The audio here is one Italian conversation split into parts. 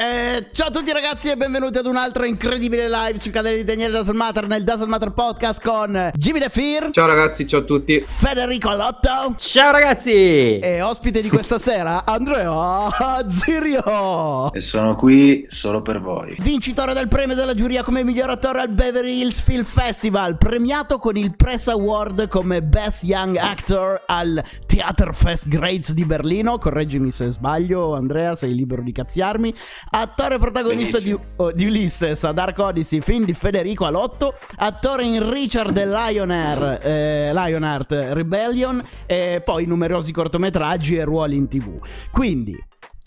Eh, ciao a tutti ragazzi e benvenuti ad un'altra incredibile live sul canale di Daniele Dazzle Matter nel Dazzle Matter Podcast con Jimmy De Fear, Ciao ragazzi, ciao a tutti. Federico Lotto Ciao ragazzi! e ospite di questa sera Andrea Zirio. E sono qui solo per voi. Vincitore del premio della giuria come miglior attore al Beverly Hills Film Festival, premiato con il Press Award come Best Young Actor al Theaterfest Grades di Berlino. Correggimi se sbaglio, Andrea, sei libero di cazziarmi. Attore protagonista di, oh, di Ulysses a Dark Odyssey, film di Federico Alotto. Attore in Richard the Lionheart, eh, Lionheart Rebellion. E poi numerosi cortometraggi e ruoli in tv. Quindi.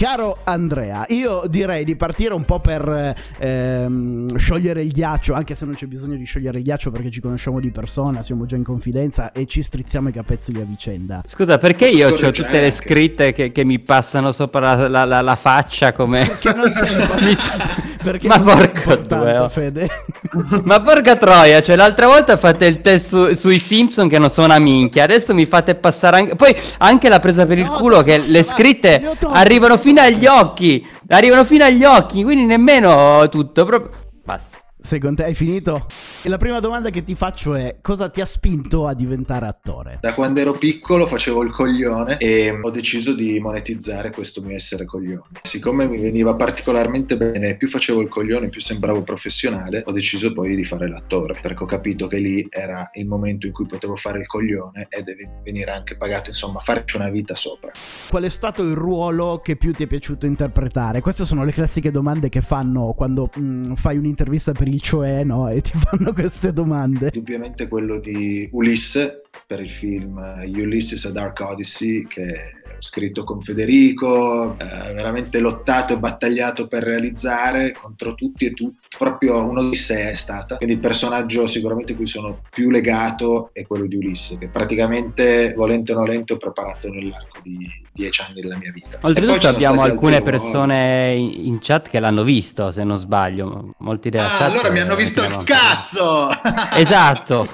Caro Andrea, io direi di partire un po' per ehm, sciogliere il ghiaccio, anche se non c'è bisogno di sciogliere il ghiaccio perché ci conosciamo di persona, siamo già in confidenza e ci strizziamo i capezzoli a vicenda. Scusa, perché io ho tutte le scritte che, che mi passano sopra la, la- la- la faccia come... Che non sei Mi- perché Ma porca due, oh. Fede. Ma porca troia, cioè l'altra volta fate il test su- sui Simpson che non sono una minchia, adesso mi fate passare anche... Poi anche la presa per il No, culo che le scritte troppe. arrivano fino agli occhi, arrivano fino agli occhi, quindi nemmeno tutto, proprio... Basta. Secondo te hai finito? E la prima domanda che ti faccio è cosa ti ha spinto a diventare attore? Da quando ero piccolo facevo il coglione e ho deciso di monetizzare questo mio essere coglione. Siccome mi veniva particolarmente bene, più facevo il coglione, più sembravo professionale, ho deciso poi di fare l'attore, perché ho capito che lì era il momento in cui potevo fare il coglione e deve venire anche pagato, insomma, farci una vita sopra. Qual è stato il ruolo che più ti è piaciuto interpretare? Queste sono le classiche domande che fanno quando mm, fai un'intervista per il cioè, no? E ti fanno queste domande. Indubbiamente quello di Ulisse per il film eh, Ulysses a Dark Odyssey che ho scritto con Federico, eh, veramente lottato e battagliato per realizzare contro tutti e tutti, proprio un'odissea è stata. Quindi il personaggio sicuramente cui sono più legato è quello di Ulisse, che praticamente volente o nolente ho preparato nell'arco di dieci anni della mia vita. Oltretutto abbiamo alcune altri persone in, chat che l'hanno visto, se non sbaglio. Molti della Ah, allora mi hanno eh, visto il cazzo! Esatto.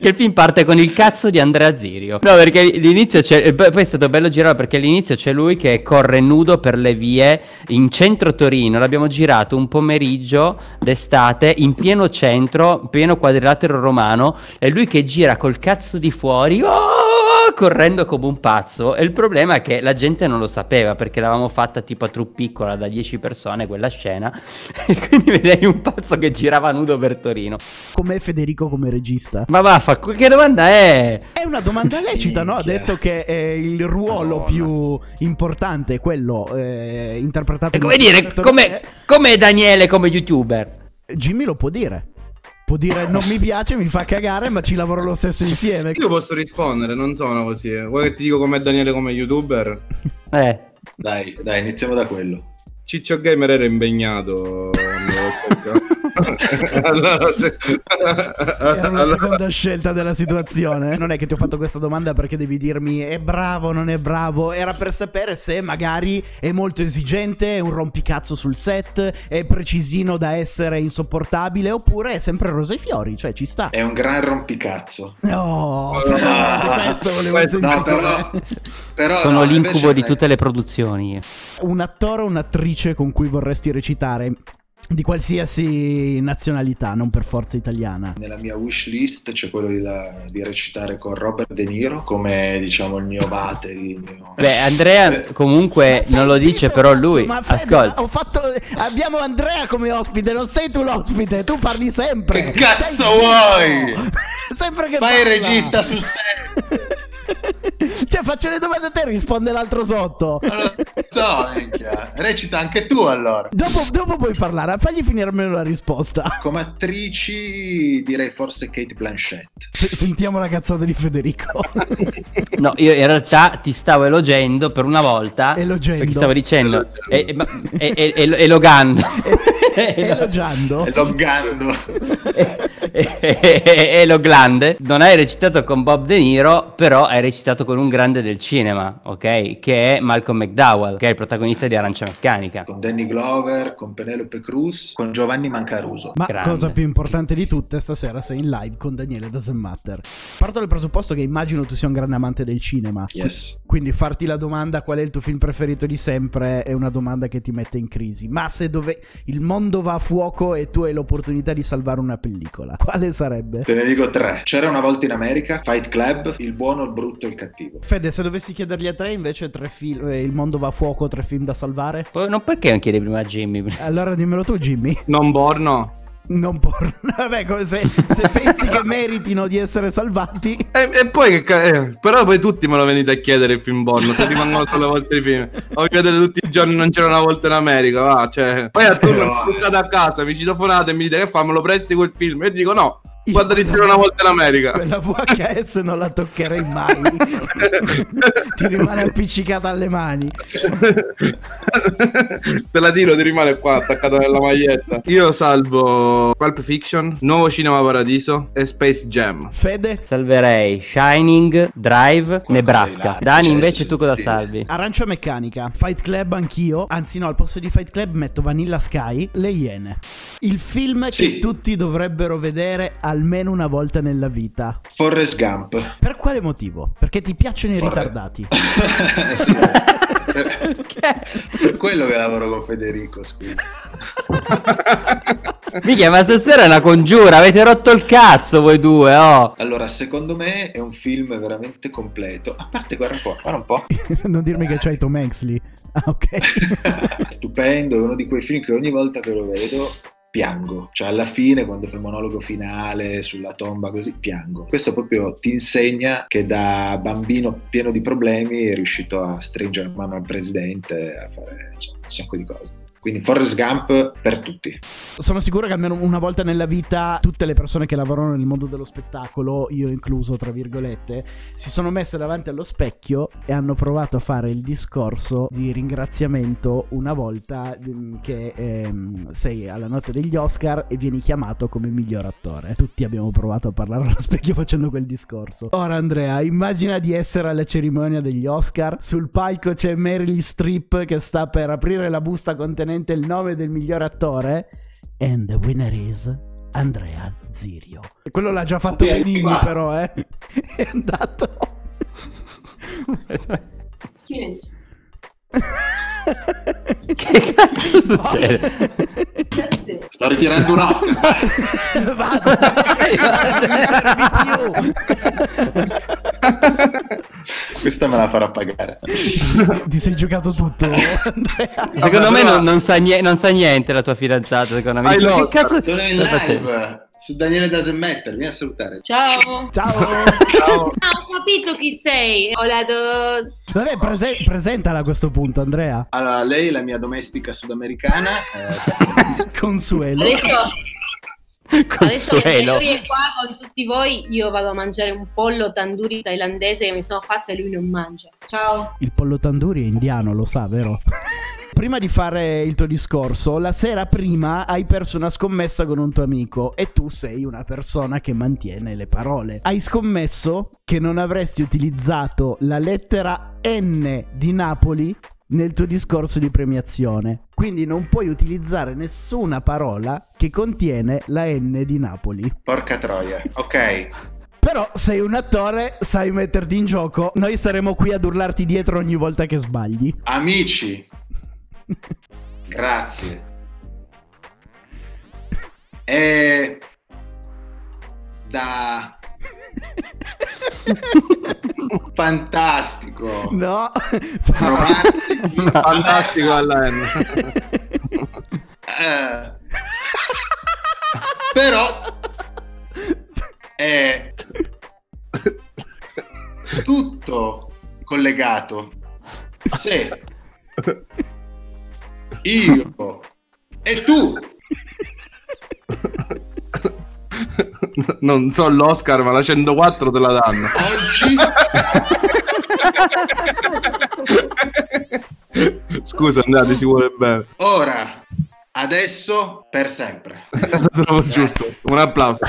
che il film parte con il cazzo di Andrea Zirio. No, perché l'inizio c'è. e Poi è stato bello girare perché all'inizio c'è lui che corre nudo per le vie in centro Torino. L'abbiamo girato un pomeriggio d'estate in pieno centro, pieno quadrilatero romano. E lui che gira col cazzo di fuori. "Oh!" Correndo come un pazzo e il problema è che la gente non lo sapeva perché l'avevamo fatta tipo a tru piccola da 10 persone quella scena e quindi vedevi un pazzo che girava nudo per Torino Com'è Federico come regista? ma vaffa, che domanda è? È una domanda lecita, no? Ha detto che eh, il ruolo Madonna. più importante è quello eh, interpretato È come dire, come, come Daniele come youtuber. Jimmy lo può dire. Può dire non mi piace, mi fa cagare, ma ci lavoro lo stesso insieme. Io posso rispondere, non sono così. eh. Vuoi che ti dico com'è Daniele come youtuber? Eh, Dai, dai, iniziamo da quello. Ciccio Gamer era impegnato. Allora, se- Era una allora- seconda scelta della situazione. Non è che ti ho fatto questa domanda perché devi dirmi è bravo, non è bravo. Era per sapere se magari è molto esigente, è un rompicazzo sul set, è precisino da essere insopportabile, oppure è sempre rosa e fiori, cioè ci sta. È un gran rompicazzo. Oh, Ah, questo volevo questo- sentire. No, però, però sono no, l'incubo di tutte le produzioni. Un attore o un'attrice con cui vorresti recitare di qualsiasi nazionalità, non per forza italiana. Nella mia wish list c'è quello di, la- di recitare con Robert De Niro come diciamo il mio bate. il mio- Beh, Andrea Eh, comunque Ma non lo sei dice, però lui. ma Ascolta. ho fatto- abbiamo Andrea come ospite, non sei tu l'ospite, tu parli sempre. Che cazzo Stai vuoi? sempre che Fai il parla. regista su set. cioè, faccio le domande a te, risponde l'altro sotto. Non lo so, minchia. Recita anche tu allora. Dopo, dopo puoi parlare, fagli finire almeno la risposta. Come attrici direi forse Kate Blanchett. Se- sentiamo la cazzata di Federico. No, io in realtà ti stavo elogiando per una volta. Elogendo. Perché stavo dicendo. E, e, ma- e- e- e- elogando. Elogiando. E loggando. E- e, e- e lo grande. Non hai recitato con Bob De Niro, però hai recitato con un grande del cinema, ok? Che è Malcolm McDowell, che è il protagonista di Arancia Meccanica. Con Danny Glover, con Penelope Cruz, con Giovanni Mancaruso. Ma Grande. cosa più importante di tutte, stasera sei in live con Daniele Doesn't Matter. Parto dal presupposto che immagino tu sia un grande amante del cinema. Yes. Quindi farti la domanda qual è il tuo film preferito di sempre è una domanda che ti mette in crisi. Ma se dove il mondo va a fuoco e tu hai l'opportunità di salvare una pellicola, quale sarebbe? Te ne dico tre. C'era una volta in America, Fight Club, il buono, il brutto e il cattivo. Fede, se dovessi chiedergli a te invece tre film, eh, il mondo va a fuoco, tre film da salvare? Poi, non perché non chiedi prima a Jimmy? Allora dimmelo tu, Jimmy. Non porno. Non porno. Vabbè, come se, se pensi che meritino di essere salvati. E, e poi che ca- eh, però poi tutti me lo venite a chiedere il film porno se rimangono solo i vostri film o vi vedete tutti i giorni non c'era una volta in America va cioè poi a turno Però- mi puzzate a casa mi citofonate e mi dite che fa me lo presti quel film e io dico no guarda di c'era una volta in America Quella VHS non la toccherei mai. Ti rimane appiccicata alle mani. te la tiro ti rimane qua attaccata nella maglietta io salvo Pulp Fiction Nuovo Cinema Paradiso e Space Jam Fede, Salverei Shining, Drive, Nebraska. dei là, Dani, cioè, invece tu cosa sì. salvi? Arancia Meccanica, Fight Club anch'io. Anzi, no, al posto di Fight Club metto Vanilla Sky, Le Iene. Il film Sì. che tutti dovrebbero vedere almeno una volta nella vita. Forrest Gump. Per quale motivo? Perché ti piacciono i Forre- ritardati. Sì, per, per quello che lavoro con Federico, scusa. Mica, ma stasera è una congiura, avete rotto il cazzo voi due, oh. Allora, secondo me è un film veramente completo. A parte, guarda un po', guarda un po'. non dirmi che c'hai Tom Hanks lì. Ah, ok. Stupendo, è uno di quei film che ogni volta che lo vedo piango. Cioè, alla fine, quando fa il monologo finale sulla tomba, così piango. Questo proprio ti insegna che da bambino pieno di problemi è riuscito a stringere mano al presidente, a fare cioè, un sacco di cose. Quindi Forrest Gump per tutti. Sono sicuro che almeno una volta nella vita tutte le persone che lavorano nel mondo dello spettacolo, io incluso tra virgolette, si sono messe davanti allo specchio e hanno provato a fare il discorso di ringraziamento una volta mm, che ehm, sei alla notte degli Oscar e vieni chiamato come miglior attore. Tutti abbiamo provato a parlare allo specchio facendo quel discorso. Ora Andrea, immagina di essere alla cerimonia degli Oscar, sul palco c'è Meryl Streep che sta per aprire la busta contenente il nome del miglior attore And the winner is Andrea Zirio. E quello l'ha già fatto Ok, Benigni, qua. però, eh. È andato. Che cazzo succede? Sto ritirando un Oscar. Vado. Non mi servi Questa me la farà pagare. Ti sei giocato tutto, Andrea. Secondo me però- non, non sa nie- non sa niente la tua fidanzata, secondo me. Dice, ma che cazzo Sono in facendo? live su Daniele Doesn't Matter. Vieni a salutare. Ciao. Ciao. Ciao. Ah, ho capito chi sei. Hola dos. Vabbè, prese- presentala a questo punto, Andrea. Allora, lei è la mia domestica sudamericana. eh, Consuelo. Adesso, adesso Consuelo. lui è qua con tutti voi, io vado a mangiare un pollo tanduri thailandese che mi sono fatto e lui non mangia. Ciao. Il pollo tanduri è indiano, lo sa, vero? Prima di fare il tuo discorso, la sera prima hai perso una scommessa con un tuo amico e tu sei una persona che mantiene le parole. Hai scommesso che non avresti utilizzato la lettera N di Napoli nel tuo discorso di premiazione. Quindi non puoi utilizzare nessuna parola che contiene la N di Napoli. porca troia. Ok. Però sei un attore, sai metterti in gioco. Noi saremo qui ad urlarti dietro ogni volta che sbagli. Amici, grazie. È da fantastico. No, fantastico. alla N Eh, però è tutto collegato. Se io e tu non so l'Oscar ma la 104 te la danno oggi scusa andate ci vuole bene ora Adesso per sempre. Trovo giusto. Un applauso.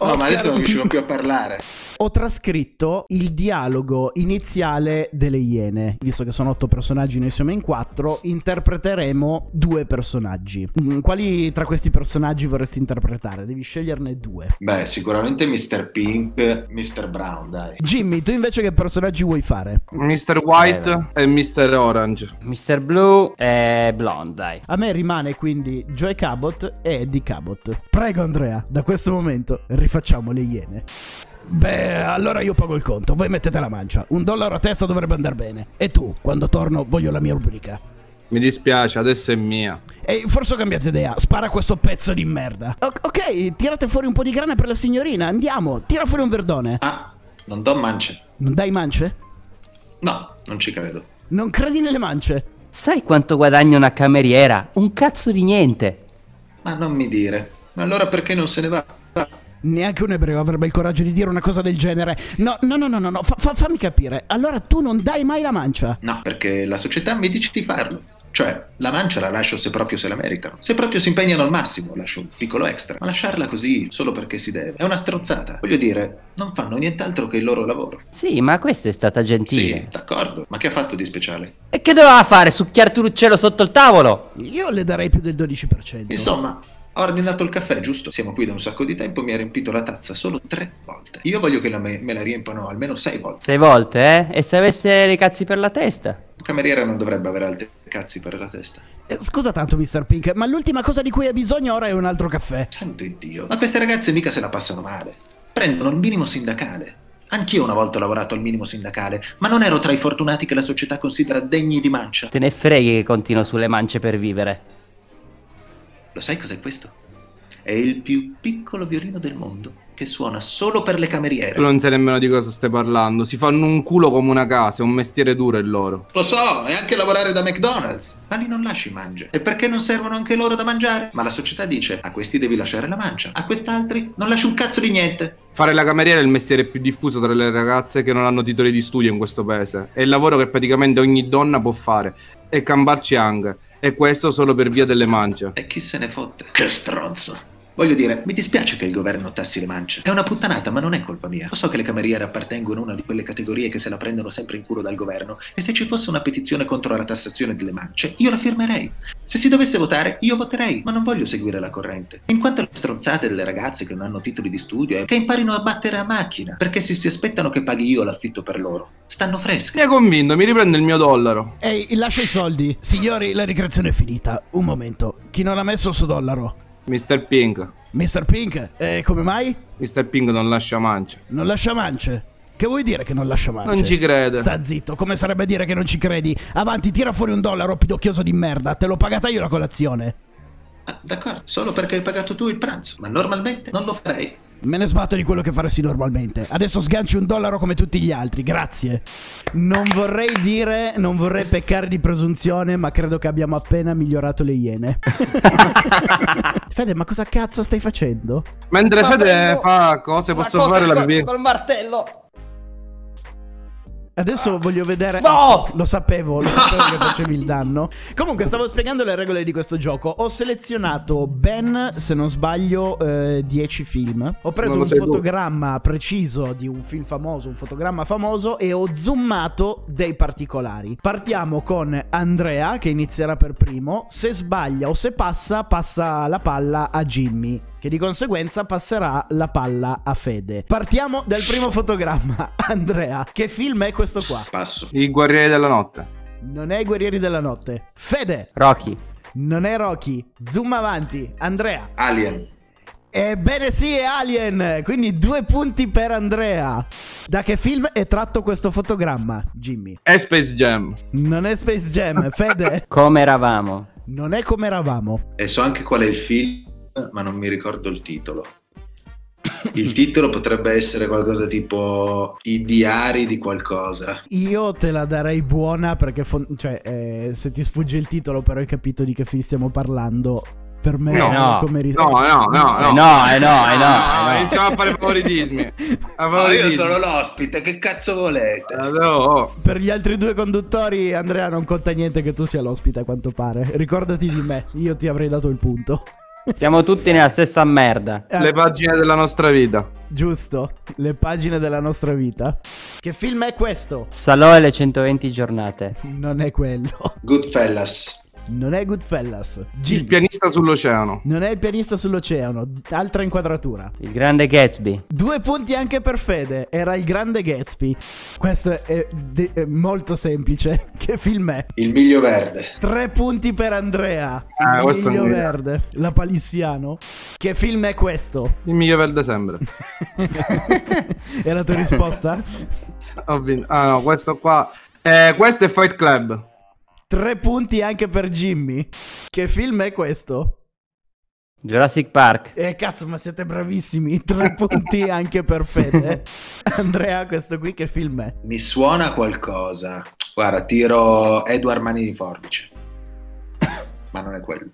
No, ma Oscar- adesso non riuscivo più a parlare. Ho trascritto il dialogo iniziale delle Iene. Visto che sono otto personaggi, noi siamo in quattro. Interpreteremo due personaggi. Mm, Quali tra questi personaggi vorresti interpretare? Devi sceglierne due. Beh, sicuramente Mr. Pink, Mr. Brown, dai. Jimmy, tu invece che personaggi vuoi fare? Mr. White e Mr. Orange. Mr. Blue e Blonde, dai. A me rimane quindi Joy Cabot e Eddie Cabot. Prego Andrea, da questo momento rifacciamo le Iene. Beh, allora io pago il conto, voi mettete la mancia. Un dollaro a testa dovrebbe andare bene. E tu, quando torno, voglio la mia rubrica. Mi dispiace, adesso è mia. Ehi, forse ho cambiato idea. Spara questo pezzo di merda. O- ok, tirate fuori un po' di grana per la signorina. Andiamo. Tira fuori un verdone. Ah, non do mance. Non dai mance? No, non ci credo. Non credi nelle mance? Sai quanto guadagna una cameriera? Un cazzo di niente. Ma non mi dire. Ma allora perché non se ne va? Neanche un ebreo avrebbe il coraggio di dire una cosa del genere. No, no, no, no, no, no. fa- fa- fammi capire. Allora tu non dai mai la mancia. No, perché la società mi dice di farlo. Cioè, la mancia la lascio se proprio se la meritano. Se proprio si impegnano al massimo, lascio un piccolo extra. Ma lasciarla così, solo perché si deve, è una stronzata. Voglio dire, non fanno nient'altro che il loro lavoro. Sì, ma questa è stata gentile. Sì, d'accordo. Ma che ha fatto di speciale? E che doveva fare? Succhiarti l'uccello sotto il tavolo? Io le darei più del 12%. Insomma, ho ordinato il caffè, giusto? Siamo qui da un sacco di tempo, mi ha riempito la tazza solo tre volte. Io voglio che la me, me la riempano almeno sei volte. Sei volte, eh? E se avesse le cazzi per la testa? Un cameriere non dovrebbe avere altri cazzi per la testa. Eh, Scusa tanto, Mr. Pink, ma l'ultima cosa di cui hai bisogno ora è un altro caffè. Santo Dio. Ma queste ragazze mica se la passano male. Prendono il minimo sindacale. Anch'io una volta ho lavorato al minimo sindacale, ma non ero tra i fortunati che la società considera degni di mancia. Te ne freghi che continuo sulle mance per vivere. Lo sai cos'è questo? È il più piccolo violino del mondo, che suona solo per le cameriere. Tu non sai nemmeno di cosa stai parlando. Si fanno un culo come una casa, è un mestiere duro il loro. Lo so, e anche lavorare da McDonald's. Ma lì non lasci mangia. E perché non servono anche loro da mangiare? Ma la società dice, a questi devi lasciare la mancia, a quest'altri non lasci un cazzo di niente. Fare la cameriera è il mestiere più diffuso tra le ragazze che non hanno titoli di studio in questo paese. È il lavoro che praticamente ogni donna può fare. E cambarci anche. E questo solo per via delle mance. E chi se ne fotte? Che stronzo. Voglio dire, mi dispiace che il governo tassi le mance. È una puttanata, ma non è colpa mia. Lo so che le cameriere appartengono a una di quelle categorie che se la prendono sempre in culo dal governo. E se ci fosse una petizione contro la tassazione delle mance, io la firmerei. Se si dovesse votare, io voterei, ma non voglio seguire la corrente. In quanto alle stronzate delle ragazze che non hanno titoli di studio, è che imparino a battere a macchina, perché se si aspettano che paghi io l'affitto per loro, stanno fresche. Mi hai convinto, mi riprendo il mio dollaro. Ehi, lascia i soldi. Signori, la ricreazione è finita. Un momento. Chi non ha messo il suo dollaro? Mr. Pink. Mr. Pink? E come mai? Mr. Pink non lascia mance. Non lascia mance. Che vuoi dire che non lascia mance? Non ci crede. Sta zitto, come sarebbe dire che non ci credi? Avanti, tira fuori un dollaro, pidocchioso di merda. Te l'ho pagata io la colazione. Ah, d'accordo, solo perché hai pagato tu il pranzo, ma normalmente non lo farei. Me ne sbatto di quello che faresti normalmente. Adesso sganci un dollaro come tutti gli altri, grazie. Non vorrei dire, non vorrei peccare di presunzione, ma credo che abbiamo appena migliorato le iene. Fede, ma cosa cazzo stai facendo? Mentre Fede fa cose, posso fare la pipì? Col martello. Adesso voglio vedere. No! Lo sapevo, lo sapevo che facevi il danno. Comunque, stavo spiegando le regole di questo gioco. Ho selezionato ben, se non sbaglio, eh, 10 film. Ho preso un sai tu. fotogramma preciso di un film famoso, un fotogramma famoso, e ho zoomato dei particolari. Partiamo con Andrea, che inizierà per primo. Se sbaglia o se passa, passa la palla a Jimmy, che di conseguenza passerà la palla a Fede. Partiamo dal primo fotogramma. Andrea, che film è questo qua? Passo. I guerrieri della notte. Non è i Guerrieri della Notte. Fede, Rocky. non è Rocky. Zoom avanti. Andrea. Alien. Ebbene sì, è Alien. Quindi due punti per Andrea. Da che film è tratto questo fotogramma, Jimmy? E Space Jam. Non è Space Jam. Fede, Come eravamo? non è come eravamo. E so anche qual è il film, ma non mi ricordo il titolo. Il titolo potrebbe essere qualcosa tipo I diari di qualcosa. Io te la darei buona perché, fon- cioè, eh, se ti sfugge il titolo, però hai capito di che film stiamo parlando. Per me No, no. come ris- No, no, no, Eh no. no, eh no, eh no, eh no. Iniziamo a fare favoritismi. A No, io favoritismi. sono l'ospite, che cazzo volete? Eh, no. Per gli altri due conduttori, Andrea, non conta niente che tu sia l'ospite, a quanto pare. Ricordati di me, io ti avrei dato il punto. Siamo tutti nella stessa merda. Eh, Le pagine della nostra vita. Giusto, le pagine della nostra vita. Che film è questo? Salò e le 120 giornate. Non è quello. Goodfellas. Non è Goodfellas. Il Jimmy. pianista sull'oceano. Non è il pianista sull'oceano. Altra inquadratura. Il grande Gatsby. Due punti anche per Fede. Era il grande Gatsby. Questo è, de- è molto semplice. Che film è? Il miglio verde. Tre punti per Andrea. Ah, il miglio verde. La palissiano. Che film è questo? Il miglior verde sempre. è la tua risposta? Ho vinto. Ah no, questo qua. Eh, questo è Fight Club. Tre punti anche per Jimmy. Che film è questo? Jurassic Park. Eh cazzo, ma siete bravissimi. Tre punti anche per Fede. Andrea, questo qui che film è? Mi suona qualcosa. Guarda, tiro Edward Mani di Forbice. Ma non è quello.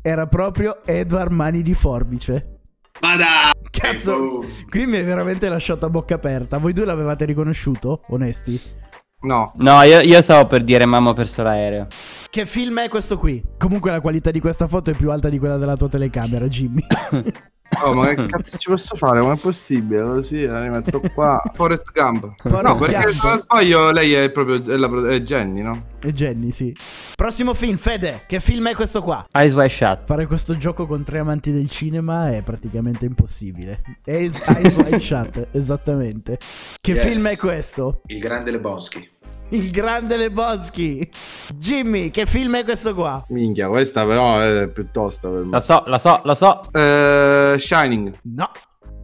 Era proprio Edward Mani di Forbice. Ma dai! Cazzo, qui mi hai veramente lasciato a bocca aperta. Voi due l'avevate riconosciuto? Onesti. No. No, io, io stavo per dire mamma ho perso l'aereo. Che film è questo qui? Comunque la qualità di questa foto è più alta di quella della tua telecamera, Jimmy. Oh, ma che cazzo ci posso fare? Com'è possibile? Così la rimetto qua. Forest Gump. Forrest no, perché Gump. se non sbaglio, lei è proprio è la è Jenny, no? e Jenny, sì. Prossimo film, Fede. Che film è questo qua? Eyes Wide Shut. Fare questo gioco con tre amanti del cinema è praticamente impossibile. Eyes Eyes Wide Shut, esattamente. Che Yes. film è questo? Il grande Lebowski. Il grande Lebowski. Jimmy, che film è questo qua? Minchia, questa però è piuttosto per Lo me. so, lo so, lo so. Eh, Shining. No.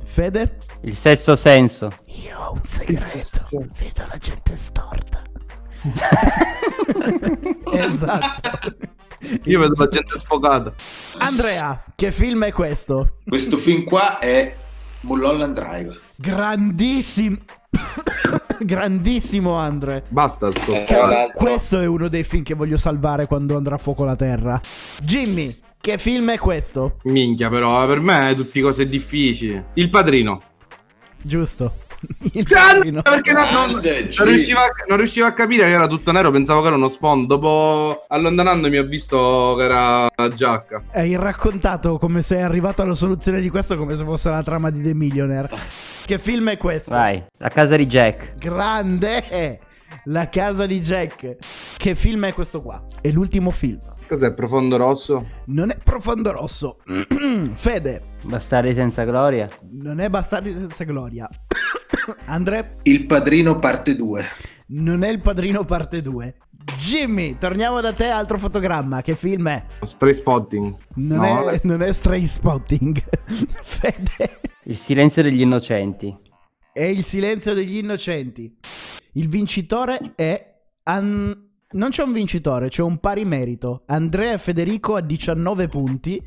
Fede? Il sesto senso. Io ho un segreto. Vedo la gente storta. esatto. Io vedo la gente sfogata. Andrea, che film è questo? Questo film qua è Mulholland Drive. Grandissimo. Grandissimo Andre. Basta sto Eh, l'altro- questo è uno dei film che voglio salvare quando andrà a fuoco la terra. Jimmy, che film è questo? Minchia, però per me è tutte cose difficili. Il padrino. Giusto. Sì, padrino. perché no- non, non riuscivo a, non riuscivo a capire che era tutto nero, pensavo che era uno sfondo. Dopo allontanandomi ho visto che era la giacca. Hai raccontato come sei arrivato alla soluzione di questo come se fosse la trama di The Millionaire. Che film è questo? Vai, la casa di Jack. Grande! La casa di Jack. Che film è questo qua? È l'ultimo film. Cos'è Profondo Rosso? Non è Profondo Rosso. Fede. Bastardi senza gloria. Non è Bastardi senza gloria. Andre. Il padrino parte 2. Non è Il Padrino parte 2. Jimmy, torniamo da te, altro fotogramma. Che film è? Stray Spotting. Non, No, è, non è Stray Spotting. Fede. Il silenzio degli innocenti. È il silenzio degli innocenti. Il vincitore è. An- Non c'è un vincitore, c'è un pari merito. Andrea e Federico a 19 punti.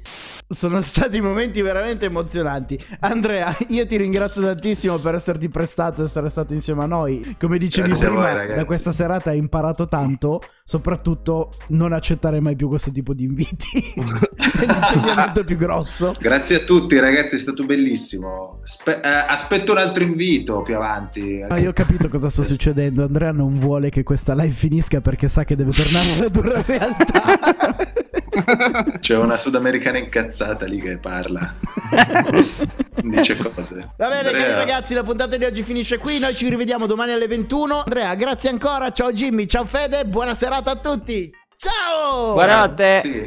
Sono stati momenti veramente emozionanti. Andrea, io ti ringrazio tantissimo per esserti prestato, essere stato insieme a noi. Come dicevi Grazie prima, voi, da questa serata hai imparato tanto. Soprattutto non accettare mai più questo tipo di inviti. è l'insegnamento più grosso. Grazie a tutti ragazzi, è stato bellissimo. Spe- eh, aspetto un altro invito più avanti. Ma io ho capito cosa sta succedendo. Andrea non vuole che questa live finisca perché sa che deve tornare alla dura realtà. C'è una sudamericana incazzata lì che parla. Dice cose. Va bene, Andrea, cari ragazzi, la puntata di oggi finisce qui. Noi ci rivediamo domani alle 21. Andrea, grazie ancora. Ciao Jimmy, ciao Fede, buona serata a tutti. Ciao! Buonanotte. Sì.